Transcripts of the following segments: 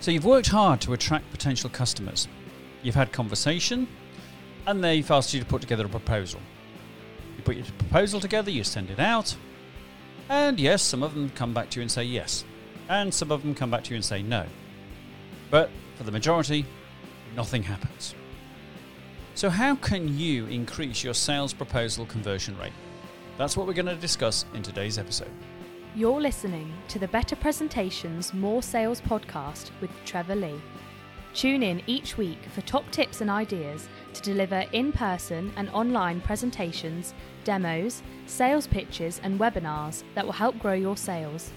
So you've worked hard to attract potential customers. You've had conversation, and they've asked you to put together a proposal. You put your proposal together, you send it out, and yes, some of them come back to you and say yes, and some of them come back to you and say no. But for the majority, nothing happens. So, how can you increase your sales proposal conversion rate? That's what we're going to discuss in today's episode. You're listening to the Better Presentations More Sales podcast with Trevor Lee. Tune in each week for top tips and ideas to deliver in person and online presentations, demos, sales pitches, and webinars that will help grow your sales.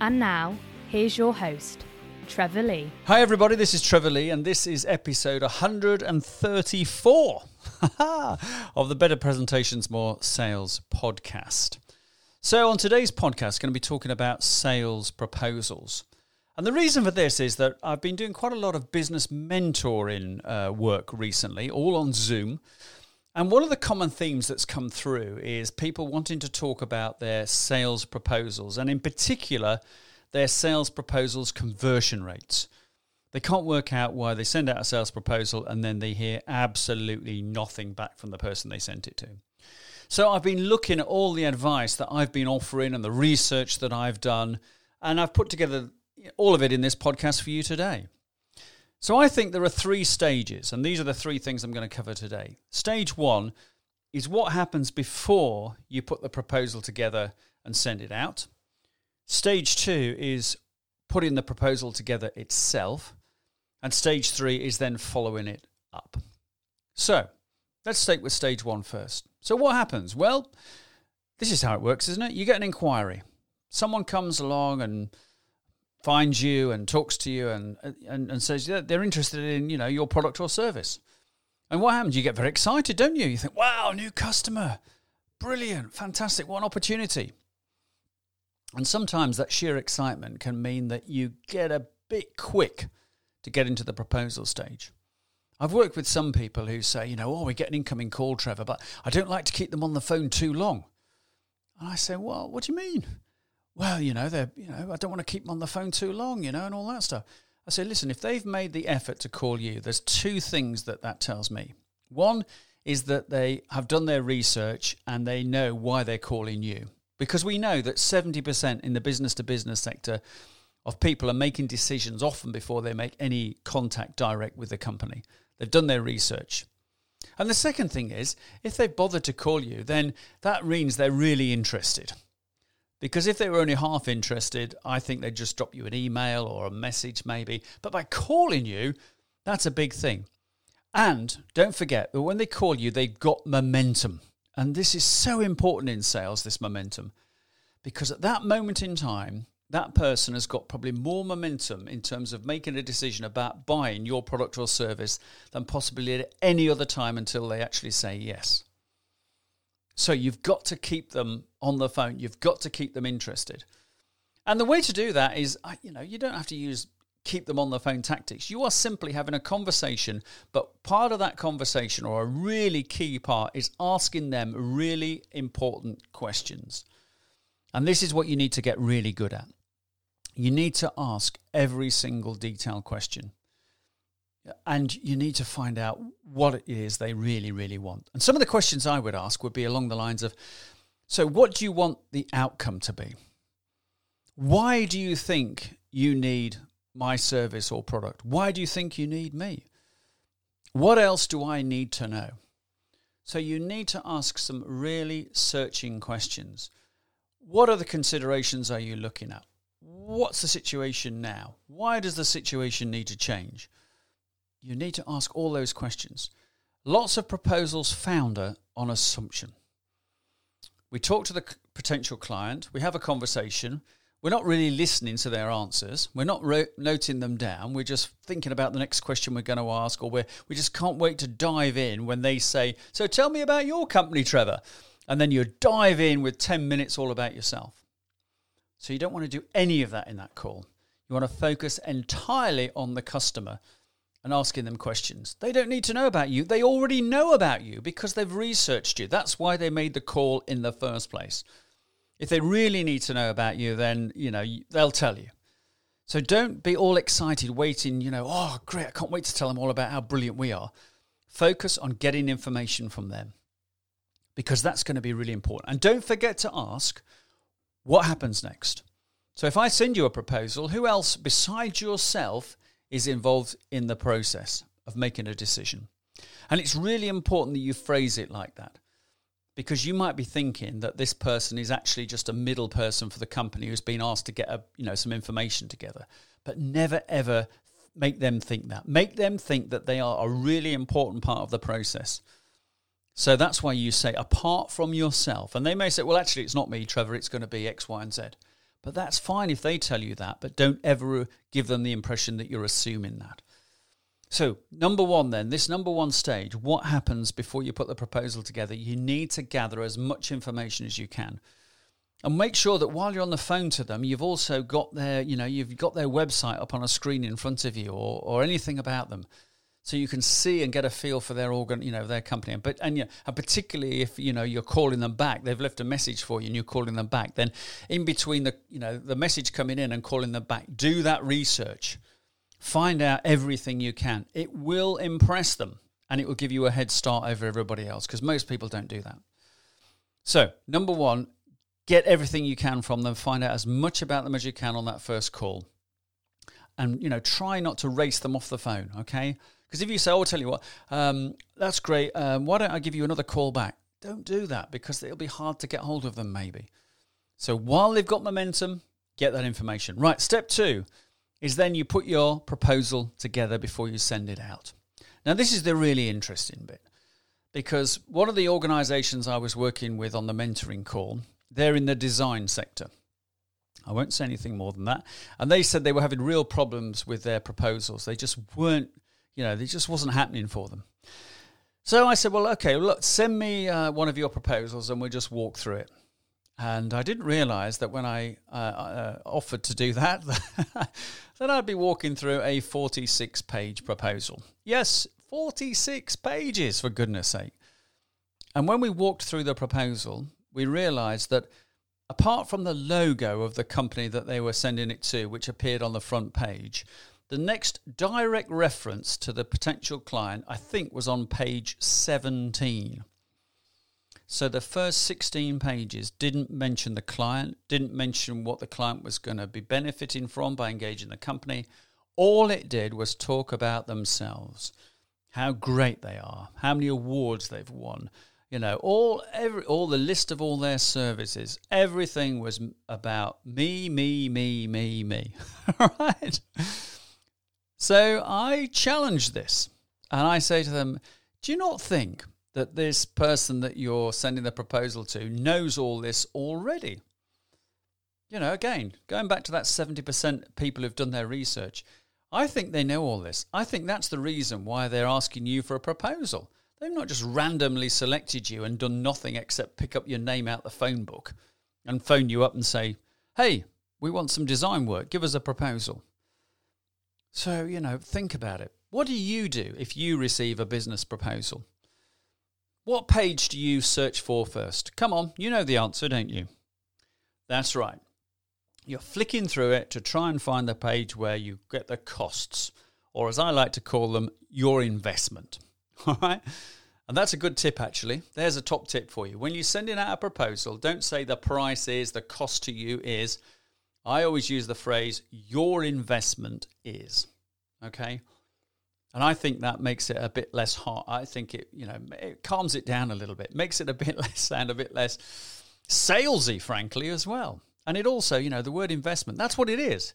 And now, here's your host, Trevor Lee. Hi, everybody, this is Trevor Lee, and this is episode 134 of the Better Presentations More Sales podcast. So, on today's podcast, going to be talking about sales proposals. And the reason for this is that I've been doing quite a lot of business mentoring uh, work recently, all on Zoom. And one of the common themes that's come through is people wanting to talk about their sales proposals, and in particular, their sales proposals conversion rates. They can't work out why they send out a sales proposal and then they hear absolutely nothing back from the person they sent it to. So I've been looking at all the advice that I've been offering and the research that I've done, and I've put together all of it in this podcast for you today. So I think there are three stages, and these are the three things I'm going to cover today. Stage one is what happens before you put the proposal together and send it out. Stage two is putting the proposal together itself. And stage three is then following it up. So let's start with stage one first. So, what happens? Well, this is how it works, isn't it? You get an inquiry. Someone comes along and finds you and talks to you and, and, and says yeah, they're interested in you know your product or service. And what happens? You get very excited, don't you? You think, wow, new customer. Brilliant, fantastic, what an opportunity. And sometimes that sheer excitement can mean that you get a bit quick to get into the proposal stage. I've worked with some people who say, you know, oh, we get an incoming call, Trevor, but I don't like to keep them on the phone too long. And I say, well, what do you mean? Well, you know, they're, you know, I don't want to keep them on the phone too long, you know, and all that stuff. I say, listen, if they've made the effort to call you, there's two things that that tells me. One is that they have done their research and they know why they're calling you. Because we know that 70% in the business to business sector of people are making decisions often before they make any contact direct with the company. They've done their research. And the second thing is, if they've bothered to call you, then that means they're really interested. Because if they were only half interested, I think they'd just drop you an email or a message maybe. But by calling you, that's a big thing. And don't forget that when they call you, they've got momentum. And this is so important in sales, this momentum. Because at that moment in time, that person has got probably more momentum in terms of making a decision about buying your product or service than possibly at any other time until they actually say yes. So you've got to keep them on the phone. You've got to keep them interested. And the way to do that is, you know, you don't have to use keep them on the phone tactics. You are simply having a conversation, but part of that conversation, or a really key part, is asking them really important questions. And this is what you need to get really good at. You need to ask every single detailed question. And you need to find out what it is they really, really want. And some of the questions I would ask would be along the lines of So, what do you want the outcome to be? Why do you think you need my service or product? Why do you think you need me? What else do I need to know? So, you need to ask some really searching questions what other considerations are you looking at? What's the situation now? Why does the situation need to change? You need to ask all those questions. Lots of proposals founder on assumption. We talk to the potential client, we have a conversation, we're not really listening to their answers. We're not ro- noting them down. We're just thinking about the next question we're going to ask, or we we just can't wait to dive in when they say, So tell me about your company, Trevor and then you dive in with 10 minutes all about yourself. So you don't want to do any of that in that call. You want to focus entirely on the customer and asking them questions. They don't need to know about you. They already know about you because they've researched you. That's why they made the call in the first place. If they really need to know about you, then, you know, they'll tell you. So don't be all excited waiting, you know, oh, great, I can't wait to tell them all about how brilliant we are. Focus on getting information from them because that's going to be really important. And don't forget to ask what happens next. So if I send you a proposal, who else besides yourself is involved in the process of making a decision? And it's really important that you phrase it like that because you might be thinking that this person is actually just a middle person for the company who's been asked to get a, you know some information together. But never ever make them think that. Make them think that they are a really important part of the process. So that's why you say apart from yourself and they may say well actually it's not me trevor it's going to be x y and z. But that's fine if they tell you that but don't ever give them the impression that you're assuming that so, number one, then, this number one stage, what happens before you put the proposal together? You need to gather as much information as you can. And make sure that while you're on the phone to them, you've also got their, you know, you've got their website up on a screen in front of you or, or anything about them. So you can see and get a feel for their organ, you know, their company. But and yeah, and particularly if you know you're calling them back, they've left a message for you and you're calling them back. Then in between the you know the message coming in and calling them back, do that research Find out everything you can. It will impress them and it will give you a head start over everybody else because most people don't do that. So, number one, get everything you can from them. Find out as much about them as you can on that first call. And, you know, try not to race them off the phone, okay? Because if you say, oh, I'll tell you what, um, that's great. Um, why don't I give you another call back? Don't do that because it'll be hard to get hold of them, maybe. So while they've got momentum, get that information. Right, step two is then you put your proposal together before you send it out. Now, this is the really interesting bit because one of the organizations I was working with on the mentoring call, they're in the design sector. I won't say anything more than that. And they said they were having real problems with their proposals. They just weren't, you know, they just wasn't happening for them. So I said, well, okay, look, send me uh, one of your proposals and we'll just walk through it. And I didn't realize that when I uh, uh, offered to do that, that I'd be walking through a 46 page proposal. Yes, 46 pages, for goodness sake. And when we walked through the proposal, we realized that apart from the logo of the company that they were sending it to, which appeared on the front page, the next direct reference to the potential client, I think, was on page 17. So the first 16 pages didn't mention the client, didn't mention what the client was going to be benefiting from by engaging the company. All it did was talk about themselves, how great they are, how many awards they've won, you know, all every all the list of all their services. Everything was about me, me, me, me, me. right? So I challenge this and I say to them, do you not think that this person that you're sending the proposal to knows all this already. You know, again, going back to that 70% people who've done their research, I think they know all this. I think that's the reason why they're asking you for a proposal. They've not just randomly selected you and done nothing except pick up your name out the phone book and phone you up and say, hey, we want some design work, give us a proposal. So, you know, think about it. What do you do if you receive a business proposal? What page do you search for first? Come on, you know the answer, don't you? That's right. You're flicking through it to try and find the page where you get the costs, or as I like to call them, your investment. All right? And that's a good tip, actually. There's a top tip for you. When you're sending out a proposal, don't say the price is, the cost to you is. I always use the phrase, your investment is. Okay? And I think that makes it a bit less hot. I think it, you know, it calms it down a little bit, makes it a bit less sound a bit less salesy, frankly, as well. And it also, you know, the word investment, that's what it is.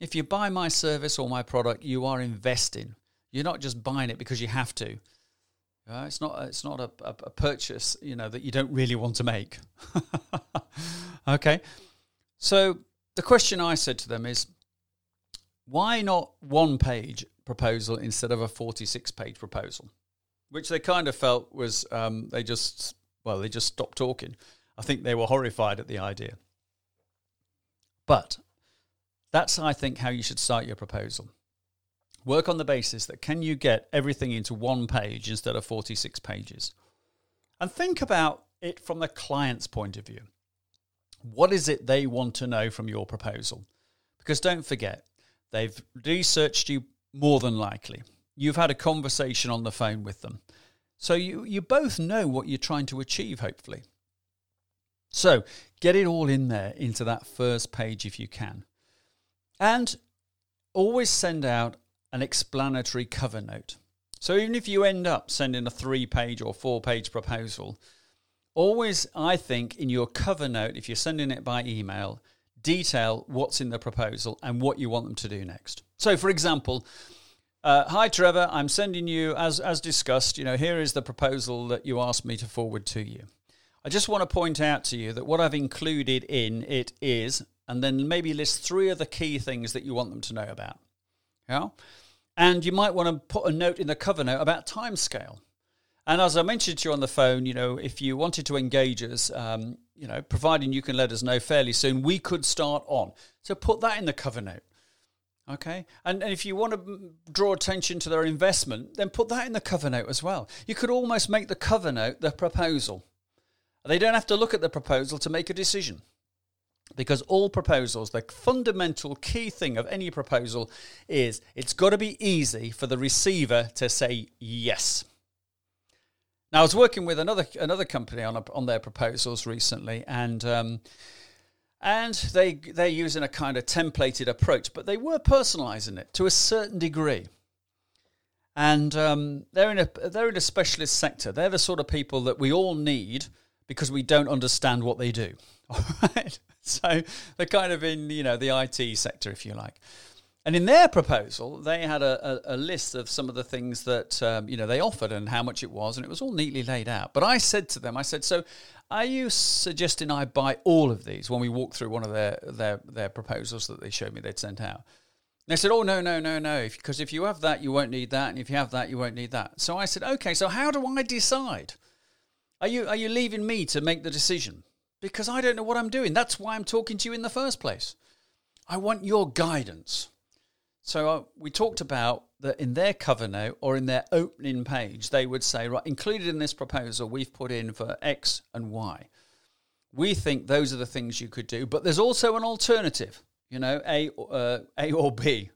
If you buy my service or my product, you are investing. You're not just buying it because you have to. Uh, it's not. It's not a, a, a, purchase, you know, that you don't really want to make. okay. So the question I said to them is, why not one page proposal instead of a 46 page proposal, which they kind of felt was um, they just, well, they just stopped talking. I think they were horrified at the idea. But that's, I think, how you should start your proposal. Work on the basis that can you get everything into one page instead of 46 pages? And think about it from the client's point of view. What is it they want to know from your proposal? Because don't forget, they've researched you more than likely. You've had a conversation on the phone with them. So you, you both know what you're trying to achieve, hopefully. So get it all in there into that first page if you can. And always send out an explanatory cover note. So even if you end up sending a three page or four page proposal, always, I think, in your cover note, if you're sending it by email, detail what's in the proposal and what you want them to do next. So, for example, uh, hi Trevor, I'm sending you as as discussed. You know, here is the proposal that you asked me to forward to you. I just want to point out to you that what I've included in it is, and then maybe list three of the key things that you want them to know about. Yeah, and you might want to put a note in the cover note about timescale. And as I mentioned to you on the phone, you know, if you wanted to engage us, um, you know, providing you can let us know fairly soon, we could start on. So put that in the cover note. Okay. And, and if you want to draw attention to their investment, then put that in the cover note as well. You could almost make the cover note the proposal. They don't have to look at the proposal to make a decision. Because all proposals, the fundamental key thing of any proposal is it's got to be easy for the receiver to say yes. Now, I was working with another another company on a, on their proposals recently, and um, and they they're using a kind of templated approach, but they were personalising it to a certain degree. And um, they're in a they're in a specialist sector. They're the sort of people that we all need because we don't understand what they do. All right, so they're kind of in you know the IT sector, if you like. And in their proposal, they had a, a, a list of some of the things that um, you know they offered and how much it was, and it was all neatly laid out. But I said to them, I said, "So, are you suggesting I buy all of these?" When we walked through one of their their their proposals that they showed me they'd sent out, they said, "Oh no, no, no, no! Because if, if you have that, you won't need that, and if you have that, you won't need that." So I said, "Okay, so how do I decide? Are you are you leaving me to make the decision? Because I don't know what I'm doing. That's why I'm talking to you in the first place. I want your guidance." So uh, we talked about that in their cover note or in their opening page, they would say, right, included in this proposal, we've put in for X and Y. We think those are the things you could do, but there's also an alternative, you know, A, uh, A or B.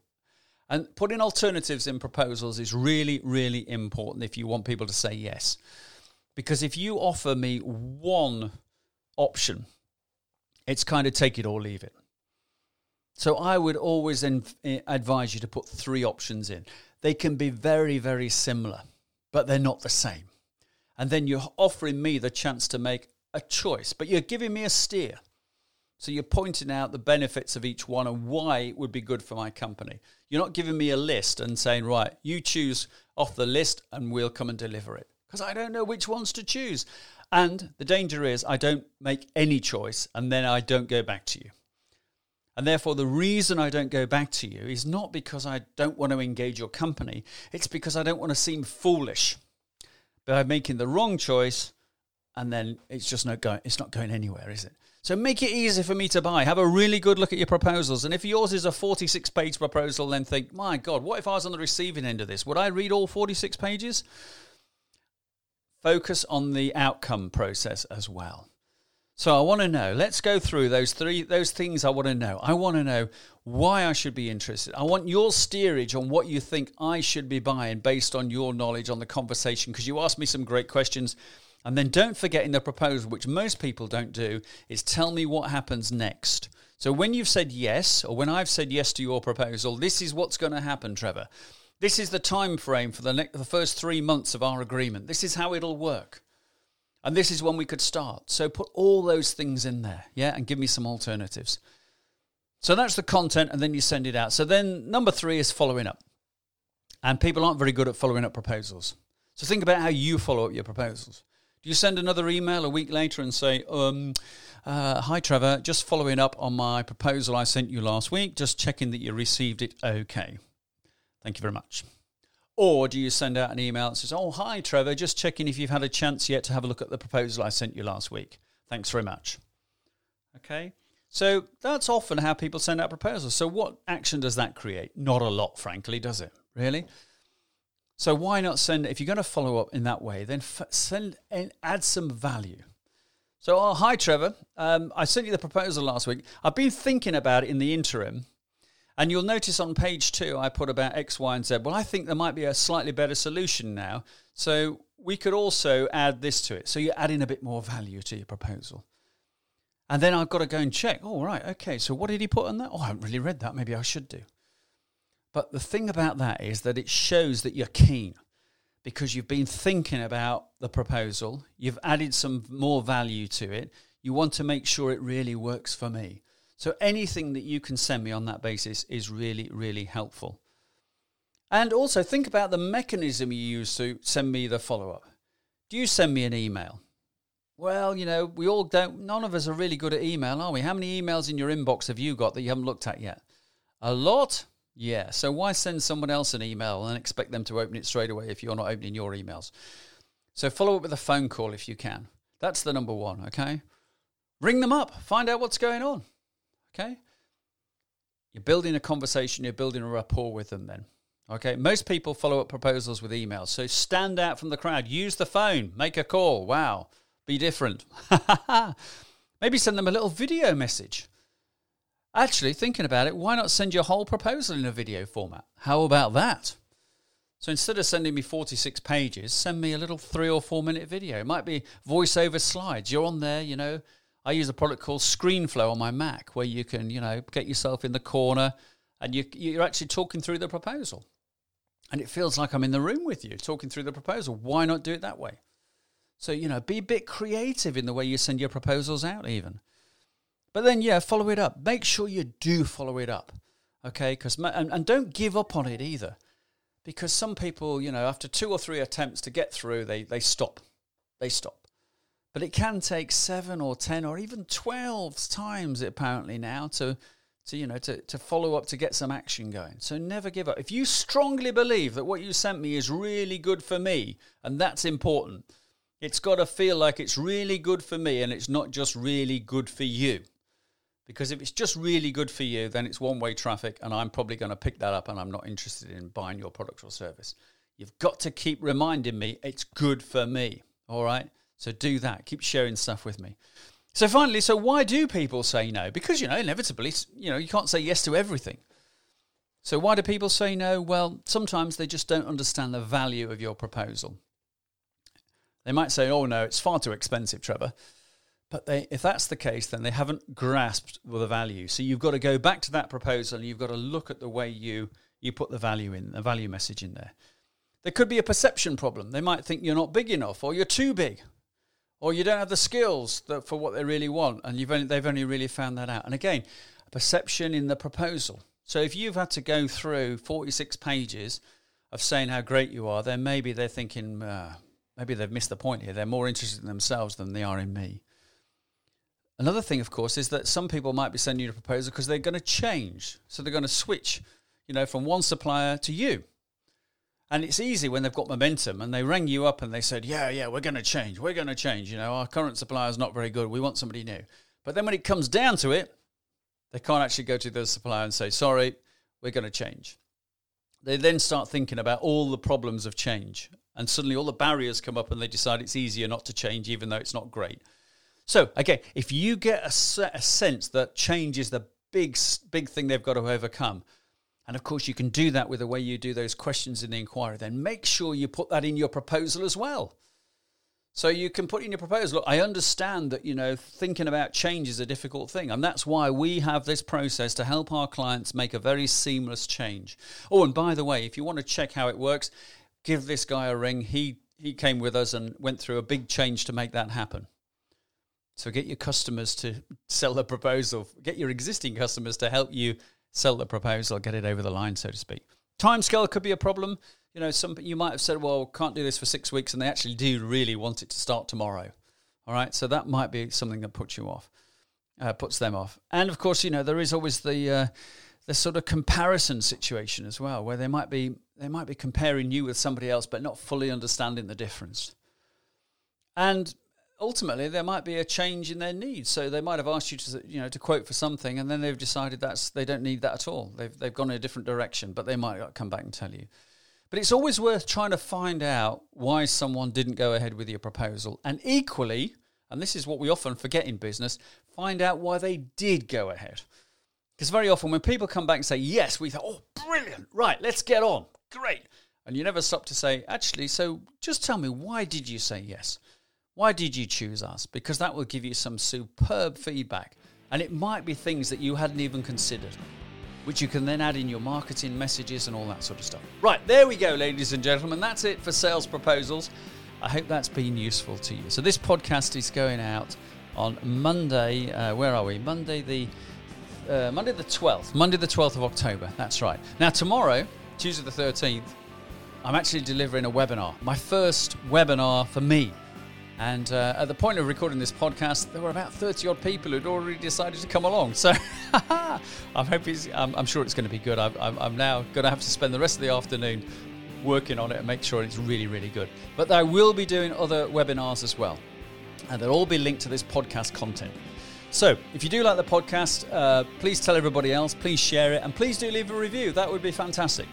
And putting alternatives in proposals is really, really important if you want people to say yes. Because if you offer me one option, it's kind of take it or leave it. So I would always eh, advise you to put three options in. They can be very, very similar, but they're not the same. And then you're offering me the chance to make a choice, but you're giving me a steer. So you're pointing out the benefits of each one and why it would be good for my company. You're not giving me a list and saying, right, you choose off the list and we'll come and deliver it. Because I don't know which ones to choose. And the danger is I don't make any choice and then I don't go back to you. And therefore, the reason I don't go back to you is not because I don't want to engage your company, it's because I don't want to seem foolish by making the wrong choice and then it's just not going it's not going anywhere, is it? So make it easy for me to buy. Have a really good look at your proposals. And if yours is a 46 page proposal, then think, my God, what if I was on the receiving end of this? Would I read all 46 pages? Focus on the outcome process as well. So I want to know. Let's go through those three those things I want to know. I want to know why I should be interested. I want your steerage on what you think I should be buying based on your knowledge on the conversation because you asked me some great questions. And then don't forget in the proposal, which most people don't do, is tell me what happens next. So when you've said yes, or when I've said yes to your proposal, this is what's going to happen, Trevor. This is the time frame for the, ne- the first three months of our agreement. This is how it'll work. And this is when we could start. So put all those things in there, yeah, and give me some alternatives. So that's the content, and then you send it out. So then number three is following up. And people aren't very good at following up proposals. So think about how you follow up your proposals. Do you send another email a week later and say, um, uh, Hi, Trevor, just following up on my proposal I sent you last week, just checking that you received it okay. Thank you very much. Or do you send out an email that says, Oh, hi, Trevor, just checking if you've had a chance yet to have a look at the proposal I sent you last week. Thanks very much. Okay. So that's often how people send out proposals. So, what action does that create? Not a lot, frankly, does it? really. So why not send? If you're going to follow up in that way, then f- send and add some value. So, oh, hi, Trevor. Um, I sent you the proposal last week. I've been thinking about it in the interim, and you'll notice on page two I put about X, Y, and Z. Well, I think there might be a slightly better solution now. So we could also add this to it. So you're adding a bit more value to your proposal. And then I've got to go and check. Oh, right. Okay. So what did he put on that? Oh, I haven't really read that. Maybe I should do. But the thing about that is that it shows that you're keen because you've been thinking about the proposal, you've added some more value to it. You want to make sure it really works for me. So anything that you can send me on that basis is really, really helpful. And also think about the mechanism you use to send me the follow up. Do you send me an email? Well, you know, we all don't, none of us are really good at email, are we? How many emails in your inbox have you got that you haven't looked at yet? A lot? Yeah. So why send someone else an email and expect them to open it straight away if you're not opening your emails? So follow up with a phone call if you can. That's the number one, okay? Ring them up, find out what's going on, okay? You're building a conversation, you're building a rapport with them then. Okay, most people follow up proposals with emails. So stand out from the crowd, use the phone, make a call. Wow, be different. Maybe send them a little video message. Actually, thinking about it, why not send your whole proposal in a video format? How about that? So instead of sending me 46 pages, send me a little three or four minute video. It might be voiceover slides. You're on there, you know. I use a product called ScreenFlow on my Mac where you can, you know, get yourself in the corner and you, you're actually talking through the proposal. And it feels like I'm in the room with you talking through the proposal. Why not do it that way? So, you know, be a bit creative in the way you send your proposals out, even. But then, yeah, follow it up. Make sure you do follow it up, okay? Because and, and don't give up on it either, because some people, you know, after two or three attempts to get through, they they stop, they stop. But it can take seven or ten or even twelve times apparently now to to you know to, to follow up to get some action going so never give up if you strongly believe that what you sent me is really good for me and that's important it's got to feel like it's really good for me and it's not just really good for you because if it's just really good for you, then it's one way traffic, and I'm probably going to pick that up and I'm not interested in buying your product or service. You've got to keep reminding me it's good for me. All right. So do that. Keep sharing stuff with me. So finally, so why do people say no? Because, you know, inevitably, you know, you can't say yes to everything. So why do people say no? Well, sometimes they just don't understand the value of your proposal. They might say, oh, no, it's far too expensive, Trevor. But they, if that's the case, then they haven't grasped the value. So you've got to go back to that proposal and you've got to look at the way you, you put the value in, the value message in there. There could be a perception problem. They might think you're not big enough or you're too big or you don't have the skills that, for what they really want. And you've only, they've only really found that out. And again, perception in the proposal. So if you've had to go through 46 pages of saying how great you are, then maybe they're thinking, uh, maybe they've missed the point here. They're more interested in themselves than they are in me. Another thing, of course, is that some people might be sending you a proposal because they're going to change. So they're going to switch, you know, from one supplier to you. And it's easy when they've got momentum and they rang you up and they said, Yeah, yeah, we're going to change. We're going to change. You know, our current supplier is not very good. We want somebody new. But then when it comes down to it, they can't actually go to the supplier and say, Sorry, we're going to change. They then start thinking about all the problems of change. And suddenly all the barriers come up and they decide it's easier not to change, even though it's not great. So again, if you get a, a sense that change is the big big thing they've got to overcome, and of course you can do that with the way you do those questions in the inquiry, then make sure you put that in your proposal as well. So you can put in your proposal. Look, I understand that you know thinking about change is a difficult thing, and that's why we have this process to help our clients make a very seamless change. Oh, and by the way, if you want to check how it works, give this guy a ring. He he came with us and went through a big change to make that happen. So get your customers to sell the proposal. Get your existing customers to help you sell the proposal, get it over the line, so to speak. Timescale could be a problem. You know, some you might have said, "Well, can't do this for six weeks," and they actually do really want it to start tomorrow. All right, so that might be something that puts you off, uh, puts them off. And of course, you know, there is always the uh, the sort of comparison situation as well, where they might be they might be comparing you with somebody else, but not fully understanding the difference. And ultimately there might be a change in their needs. So they might have asked you to you know to quote for something, and then they've decided that's they don't need that at all. They've they've gone in a different direction, but they might come back and tell you. But it's always worth trying to find out why someone didn't go ahead with your proposal. And equally, and this is what we often forget in business, find out why they did go ahead. Because very often when people come back and say, yes, we thought, oh, brilliant, right, let's get on, great. And you never stop to say, actually, so just tell me, why did you say yes? Why did you choose us? Because that will give you some superb feedback. And it might be things that you hadn't even considered which you can then add in your marketing messages and all that sort of stuff. Right, there we go, ladies and gentlemen. That's it for sales proposals. I hope that's been useful to you. So, this podcast is going out on Monday. Uh, where are we? Monday the uh, Monday the 12th. Monday the 12th of October. That's right. Now, tomorrow, Tuesday the 13th, I'm actually delivering a webinar. My first webinar for me. And uh, at the point of recording this podcast, there were about 30 odd people who'd already decided to come along. So I'm hoping, I'm, I'm, sure it's going to be good. I'm, I'm, I'm now going to have to spend the rest of the afternoon working on it and make sure it's really, really good. But I will be doing other webinars as well. And they'll all be linked to this podcast content. So, if you do like the podcast, uh, please tell everybody else, please share it, and please do leave a review. That would be fantastic.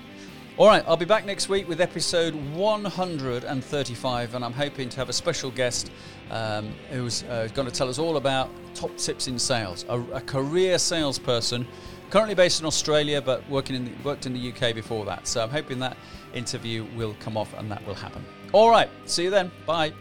All right, I'll be back next week with episode 135, and I'm hoping to have a special guest um, who's uh, going to tell us all about top tips in sales. A, a, career salesperson, currently based in Australia, but working in the, worked in the UK before that. So I'm hoping that interview will come off and that will happen. All right, see you then. Bye.